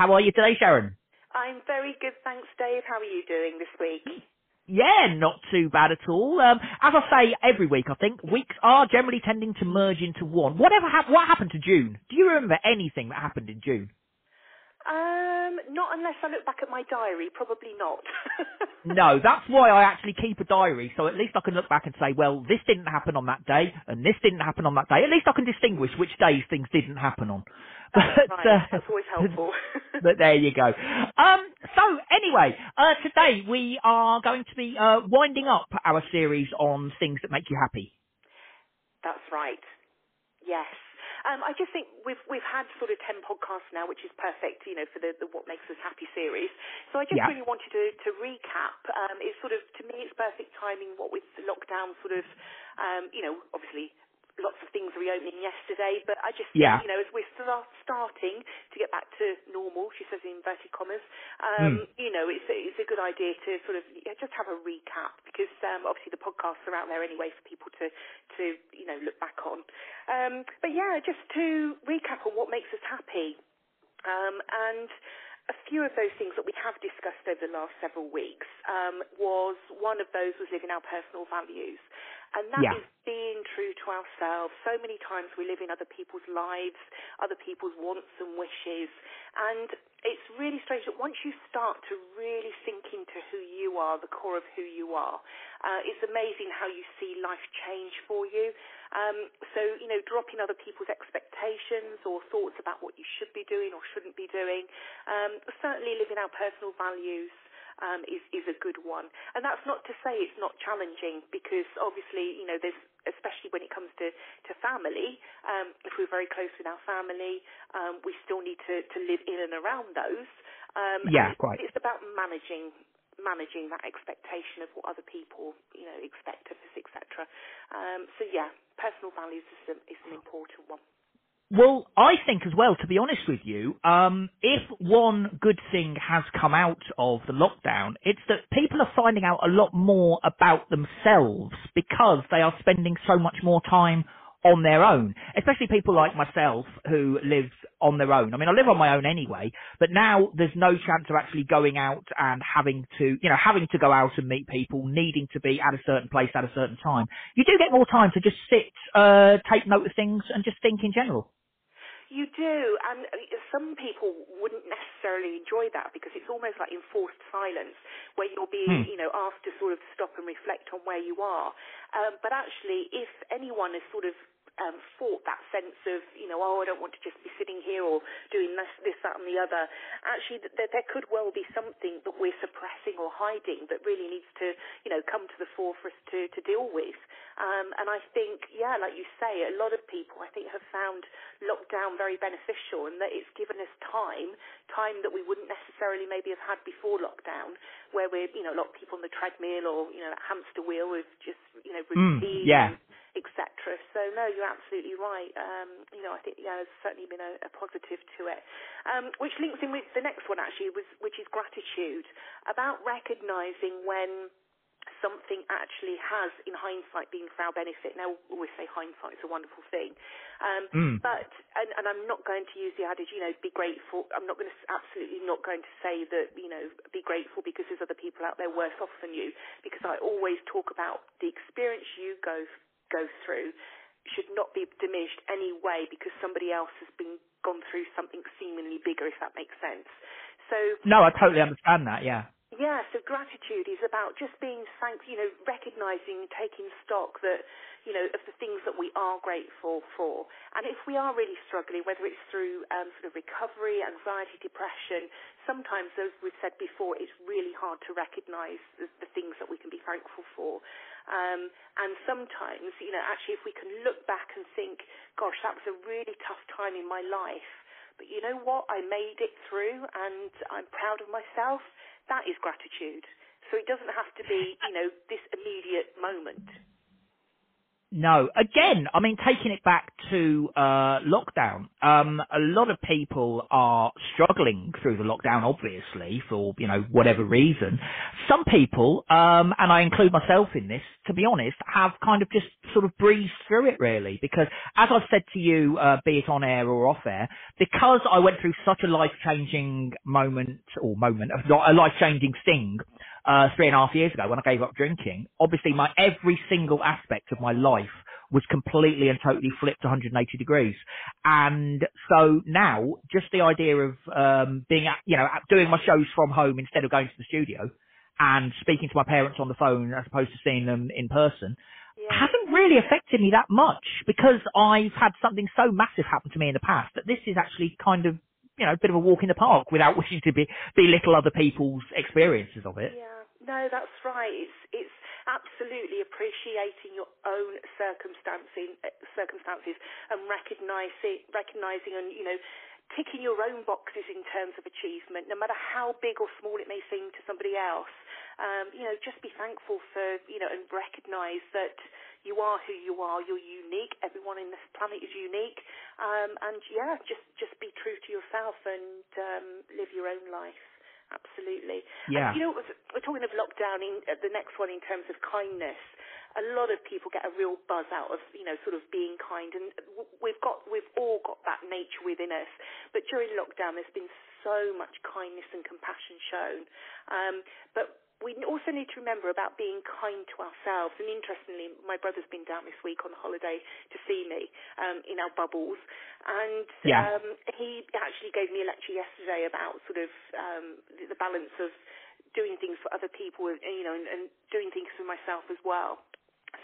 How are you today, Sharon? I'm very good, thanks, Dave. How are you doing this week? Yeah, not too bad at all. Um, as I say every week, I think weeks are generally tending to merge into one. Whatever hap- what happened to June? Do you remember anything that happened in June? Um, not unless I look back at my diary. Probably not. No, that's why I actually keep a diary, so at least I can look back and say, well, this didn't happen on that day, and this didn't happen on that day. At least I can distinguish which days things didn't happen on. But, right. uh, That's always helpful. but there you go. Um, so anyway, uh, today we are going to be uh, winding up our series on things that make you happy. That's right. Yes. Um, I just think we've we've had sort of ten podcasts now, which is perfect, you know, for the, the What Makes Us Happy series. So I just Yeah. really wanted to to recap. Um, it's sort of to me, it's perfect timing. What with lockdown, sort of, um, you know, obviously lots of things reopening yesterday, but I just think, Yeah. you know, as we're start, starting to get back to normal, she says in inverted commas, um, you know, it's a, it's a good idea to sort of yeah, just have a recap because um, obviously the podcasts are out there anyway for people to to you know look back on. Um, but yeah, just to recap on what makes us happy, um, and a few of those things that we have discussed over the last several weeks um, was one of those was living our personal values. And that is Yeah. being true to ourselves. So many times we live in other people's lives, other people's wants and wishes. And it's really strange that once you start to really sink into who you are, the core of who you are, uh, it's amazing how you see life change for you. Um, so, you know, dropping other people's expectations or thoughts about what you should be doing or shouldn't be doing. Um, certainly living our personal values um, is, is a good one. And that's not to say it's not challenging because obviously, you know, there's, especially when it comes to, to family, um, if we're very close with our family, um, we still need to, to live in and around those. Um, Yeah, it's, quite. it's about managing managing that expectation of what other people, you know, expect of us, etc. Um, so yeah, personal values is, a, is an important one. Well, I think as well, to be honest with you, um, if one good thing has come out of the lockdown, it's that people are finding out a lot more about themselves because they are spending so much more time on their own, especially people like myself who live on their own. I mean, I live on my own anyway, but now there's no chance of actually going out and having to, you know, having to go out and meet people, needing to be at a certain place at a certain time. You do get more time to just sit, uh, take note of things and just think in general. You do, and uh, some people wouldn't necessarily enjoy that because it's almost like enforced silence, where you're being, Hmm. you know, asked to sort of stop and reflect on where you are. Um, but actually, if anyone is sort of um, fought that sense of, you know, oh, I don't want to just be sitting here or doing this, this, that, and the other. Actually, th- there, there could well be something that we're suppressing or hiding that really needs to, you know, come to the fore for us to, to deal with. Um, and I think, yeah, like you say, a lot of people, I think, have found lockdown very beneficial and that it's given us time, time that we wouldn't necessarily maybe have had before lockdown, where we're, you know, a lot of people on the treadmill or, you know, that hamster wheel with just, you know, Mm, routine yeah. Etc. So no, you're absolutely right. Um, you know, I think yeah, there's certainly been a, a positive to it, um, which links in with the next one actually, was which is gratitude about recognizing when something actually has, in hindsight, been for our benefit. Now, we always say hindsight's a wonderful thing, um, Mm. but and, and I'm not going to use the adage, you know, be grateful. I'm not going to absolutely not going to say that, you know, be grateful because there's other people out there worse off than you. Because I always talk about the experience you go go through should not be diminished any way because somebody else has been gone through something seemingly bigger, if that makes sense. So No, I totally understand that. Yeah. yeah, so gratitude is about just being thankful, you know, recognizing, taking stock that, you know, of the things that we are grateful for. And if we are really struggling, whether it's through um, sort of recovery, anxiety, depression, sometimes, as we've said before, it's really hard to recognize the, the things that we can be thankful for. Um, and sometimes, you know, actually, if we can look back and think, gosh, that was a really tough time in my life, but you know what? I made it through and I'm proud of myself. That is gratitude. So it doesn't have to be, you know, this immediate moment. No. Again, I mean, taking it back to uh, lockdown, um, a lot of people are struggling through the lockdown, obviously, for you know whatever reason. Some people, um, and I include myself in this, to be honest, have kind of just sort of breezed through it really, because as I've said to you, uh, be it on air or off air, because I went through such a life changing moment or moment, a life changing thing uh, three and a half years ago when I gave up drinking, obviously my every single aspect of my life was completely and totally flipped 180 degrees. And so now, just the idea of um, being, at, you know, doing my shows from home instead of going to the studio and speaking to my parents on the phone as opposed to seeing them in person. Yeah. hasn't really affected me that much because I've had something so massive happen to me in the past that this is actually kind of you know, a bit of a walk in the park without wishing to be belittle other people's experiences of it. Yeah, no, that's right. It's it's absolutely appreciating your own circumstances, circumstances, and recognizing recognizing and you know ticking your own boxes in terms of achievement, no matter how big or small it may seem to somebody else. Um, you know, just be thankful for you know and recognise that you are who you are. You're unique. Everyone in this planet is unique. Um, and yeah, just just true to yourself and um, live your own life. Absolutely. Yeah. And, you know, we're talking of lockdown. In uh, the next one, in terms of kindness, a lot of people get a real buzz out of you know sort of being kind, and we've got we've all got that nature within us. But during lockdown, there's been so much kindness and compassion shown. Um, but we also need to remember about being kind to ourselves. And interestingly, my brother's been down this week on holiday to see me um, in our bubbles, and yeah. um, he actually gave me a lecture yesterday about sort of um, the, balance of doing things for other people, and, you know, and, and doing things for myself as well.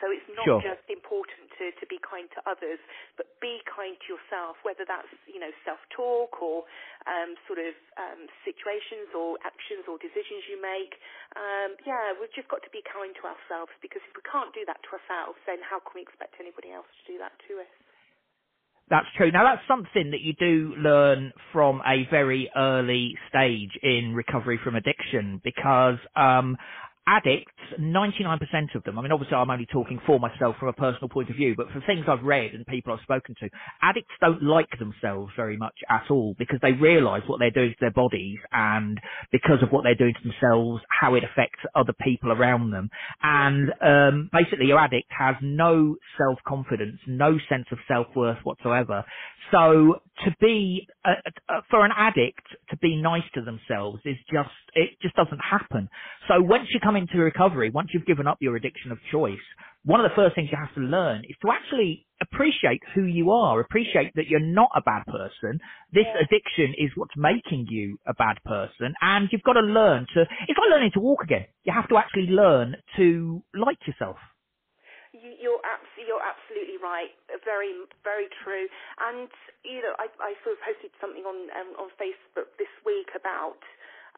So it's not sure. just important to, to be kind to others, but be kind to yourself, whether that's, you know, self-talk or um, sort of um, situations or actions or decisions you make. Um, yeah, we've just got to be kind to ourselves because if we can't do that to ourselves, then how can we expect anybody else to do that to us? That's true. Now that's something that you do learn from a very early stage in recovery from addiction because um, addicts, 99% of them, I mean, obviously I'm only talking for myself from a personal point of view, but for things I've read and people I've spoken to, addicts don't like themselves very much at all because they realise what they're doing to their bodies and because of what they're doing to themselves, how it affects other people around them. And um, basically your addict has no self-confidence, no sense of self-worth whatsoever. So to be, uh, uh, for an addict to be nice to themselves is just, it just doesn't happen. So once you come into recovery, once you've given up your addiction of choice, one of the first things you have to learn is to actually appreciate who you are, appreciate that you're not a bad person. This addiction is what's making you a bad person. And you've got to learn to, it's like learning to walk again. You have to actually learn to like yourself. You're absolutely, you're absolutely right. Very, very true. And you know, I, I sort of posted something on um, on Facebook this week about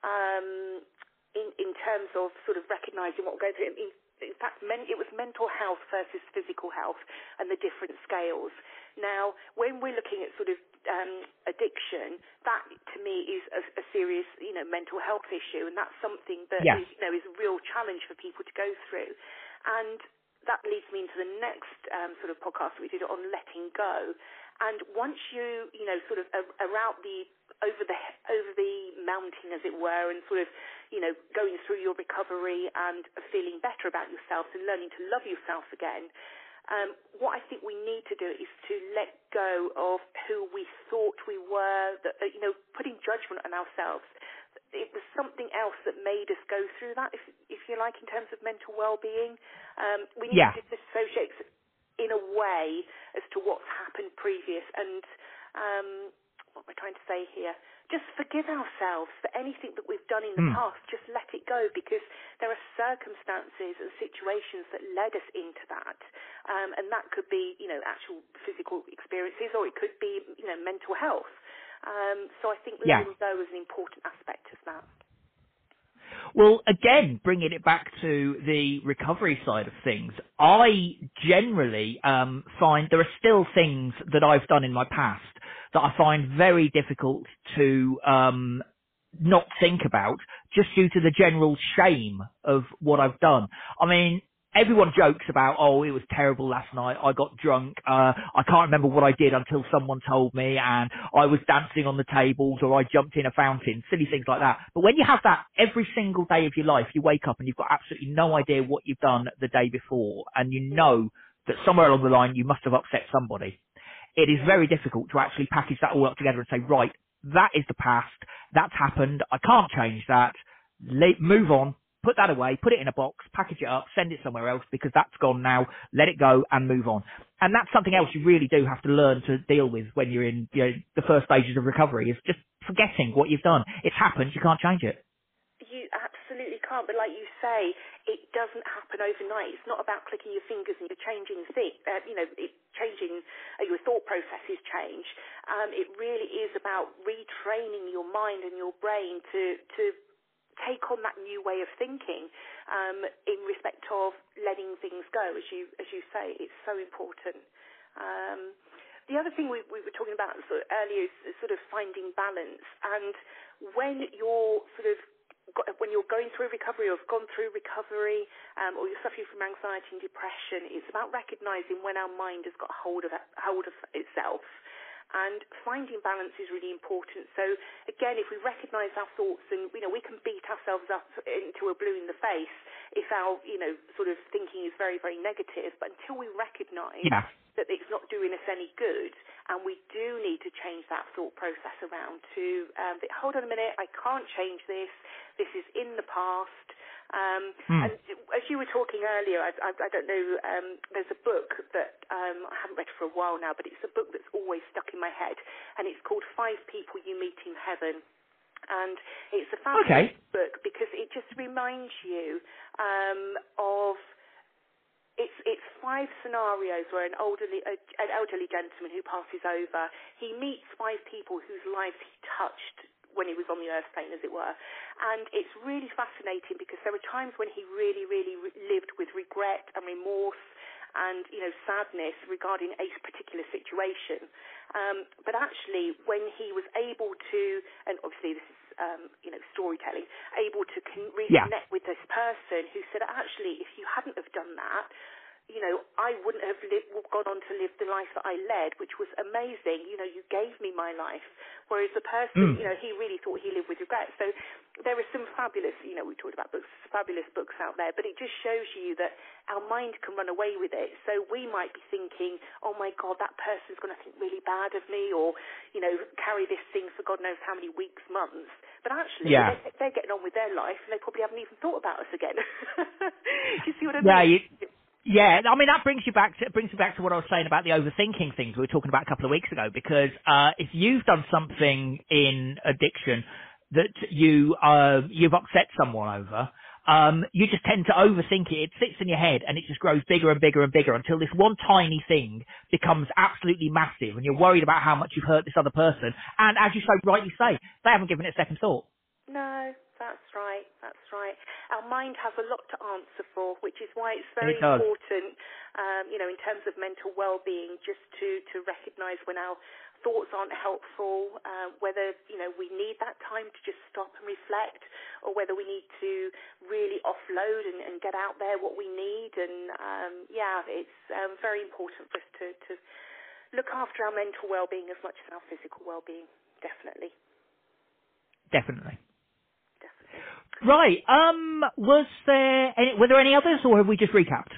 um, in in terms of sort of recognising what going through. In, in fact, men, it was mental health versus physical health and the different scales. Now, when we're looking at sort of um, addiction, that to me is a, a, serious, you know, mental health issue, and that's something that yes. is, you know is a real challenge for people to go through. And that leads me into the next um, sort of podcast we did on letting go. And once you, you know, sort of around the over the over the mountain, as it were, and sort of, you know, going through your recovery and feeling better about yourself and learning to love yourself again. Um, what I think we need to do is to let go of who we thought we were, that, you know, putting judgment on ourselves it was something else that made us go through that, if if you like, in terms of mental well-being. Um, we need yeah. to disassociate in a way as to what's happened previous, and um, what am I trying to say here? Just forgive ourselves for anything that we've done in the mm. past. Just let it go because there are circumstances and situations that led us into that, um, and that could be, you know, actual physical experiences, or it could be, you know, mental health. Um, so I think yeah. go is an important aspect of that. Well, again, bringing it back to the recovery side of things, I generally um, find there are still things that I've done in my past that I find very difficult to um, not think about just due to the general shame of what I've done. I mean, everyone jokes about, oh, it was terrible last night. I got drunk. Uh, I can't remember what I did until someone told me and I was dancing on the tables or I jumped in a fountain, silly things like that. But when you have that every single day of your life, you wake up and you've got absolutely no idea what you've done the day before and you know that somewhere along the line you must have upset somebody. It is very difficult to actually package that all up together and say, right, that is the past. That's happened. I can't change that. Le- move on put that away, put it in a box, package it up, send it somewhere else because that's gone now. Let it go and move on. And that's something else you really do have to learn to deal with when you're in you know, the first stages of recovery is just forgetting what you've done. It's happened. You can't change it. You absolutely can't. But like you say, it doesn't happen overnight. It's not about clicking your fingers and you're changing things. Uh, you know, it, changing uh, your thought processes change. Um, it really is about retraining your mind and your brain to to take on that new way of thinking um, in respect of letting things go, as you as you say, it's so important. Um, the other thing we, we were talking about sort of earlier is sort of finding balance, and when you're sort of when you're going through recovery or have gone through recovery um, or you're suffering from anxiety and depression, it's about recognizing when our mind has got hold of hold of itself and finding balance is really important. So again, if we recognise our thoughts and you know we can beat ourselves up into a blue in the face if our you know sort of thinking is very very negative, but until we recognise yeah. that it's not doing us any good, and we do need to change that thought process around to um, hold on a minute, I can't change this. This is in the past. Um, hmm. And as you were talking earlier, I, I, I don't know, um, there's a book that um, I haven't read for a while now, but it's a book that's always stuck in my head, and it's called Five People You Meet in Heaven. And it's a okay. fabulous book because it just reminds you um, of it's it's five scenarios where an elderly an elderly gentleman who passes over he meets five people whose lives he touched when he was on the earth plane, as it were. And it's really fascinating because there were times when he really, really re- lived with regret and remorse and you know sadness regarding a particular situation. Um, but actually, when he was able to, and obviously this is um, you know storytelling, able to con- reconnect yeah. with this person who said, actually, if you hadn't have done that, you know, I wouldn't have lived, gone on to live the life that I led, which was amazing. You know, you gave me my life. Whereas the person, mm. you know, he really thought he lived with regret. So there are some fabulous, you know, we talked about books, fabulous books out there, but it just shows you that our mind can run away with it. So we might be thinking, oh my God, that person's going to think really bad of me or, you know, carry this thing for God knows how many weeks, months. But actually, yeah. they're, they're getting on with their life and they probably haven't even thought about us again. Do you see what I yeah, mean? You, yeah, I mean that brings you back to brings you back to what I was saying about the overthinking things we were talking about a couple of weeks ago. Because uh, if you've done something in addiction that you uh, you've upset someone over, um, you just tend to overthink it. It sits in your head and it just grows bigger and bigger and bigger until this one tiny thing becomes absolutely massive, and you're worried about how much you've hurt this other person. And as you so rightly say, they haven't given it a second thought. No, that's right. That's right. Our mind has a lot to answer for, which is why it's very it important, um, you know, in terms of mental well-being, just to to recognise when our thoughts aren't helpful, uh, whether you know we need that time to just stop and reflect, or whether we need to really offload and, and get out there what we need. And um, yeah, it's um, very important for us to, to look after our mental well-being as much as our physical well-being. Definitely. Definitely. Right. Um. Was there any? Were there any others, or have we just recapped?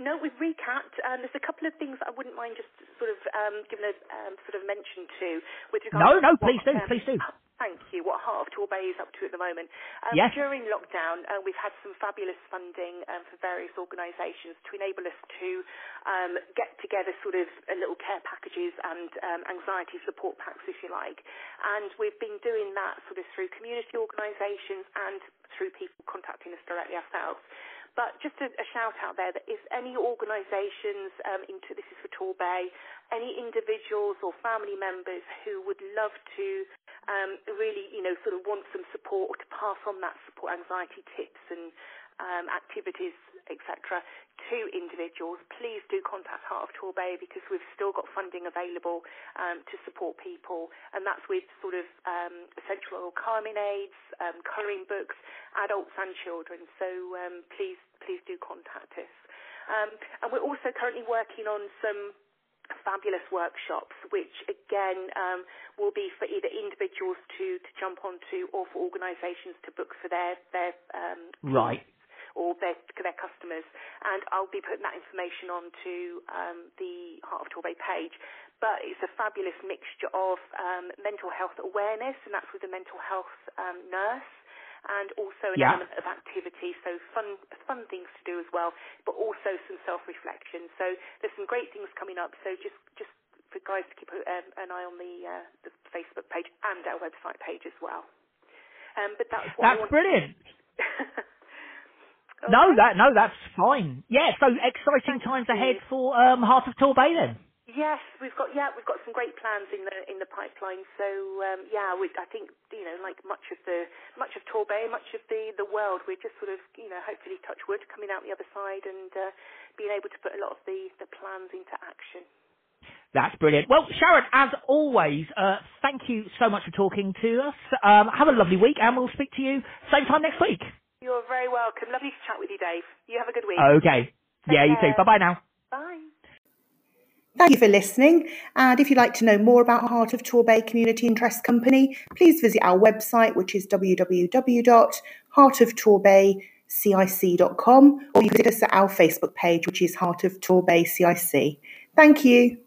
No, we've recapped. Um, there's a couple of things I wouldn't mind just sort of um, giving a um, sort of mention to with regards. No, no, please do, um, please do. Thank you. What Heart of Torbay is up to at the moment. Um, yes. During lockdown, uh, we've had some fabulous funding um, for various organisations to enable us to um, get together sort of uh, little care packages and um, anxiety support packs, if you like. And we've been doing that sort of through community organisations and through people contacting us directly ourselves. But just a, a shout out there that if any organisations, um, into this is for Torbay, any individuals or family members who would love to um, really, you know, sort of want some support or to pass on that support, anxiety tips and um, activities, etc., to individuals, please do contact Heart of Torbay because we've still got funding available um, to support people, and that's with sort of um, essential oil calming aids, um, colouring books, adults and children. So um, please, please do contact us. Um, and we're also currently working on some fabulous workshops, which again um, will be for either individuals to, to jump onto or for organisations to book for their their um, right or their their customers. And I'll be putting that information onto um, the Heart of Torbay page. But it's a fabulous mixture of um, mental health awareness, and that's with a mental health um, nurse and also an yeah. element of activity, so fun fun things to do as well, but also some self reflection. So there's some great things coming up. So just just for guys to keep um, an eye on the uh, the Facebook page and our website page as well. Um, but that's what that's brilliant. okay. No, that no, that's fine. Yeah, so exciting Thank times you. ahead for um, Heart of Torbay then. Yes, we've got yeah, we've got some great plans in the in the pipeline. So um, yeah, we, I think you know, like much of the much of Torbay, much of the the world, we're just sort of you know, hopefully touch wood, coming out the other side and uh, being able to put a lot of the the plans into action. That's brilliant. Well, Sharon, as always, uh, thank you so much for talking to us. Um, have a lovely week, and we'll speak to you same time next week. You're very welcome. Lovely to chat with you, Dave. You have a good week. Okay. Take yeah, you too. Bye bye now. Thank you for listening. And if you'd like to know more about Heart of Torbay Community Interest Company, please visit our website, which is www.heartoftorbaycic.com, or you can visit us at our Facebook page, which is Heart of Torbay CIC. Thank you.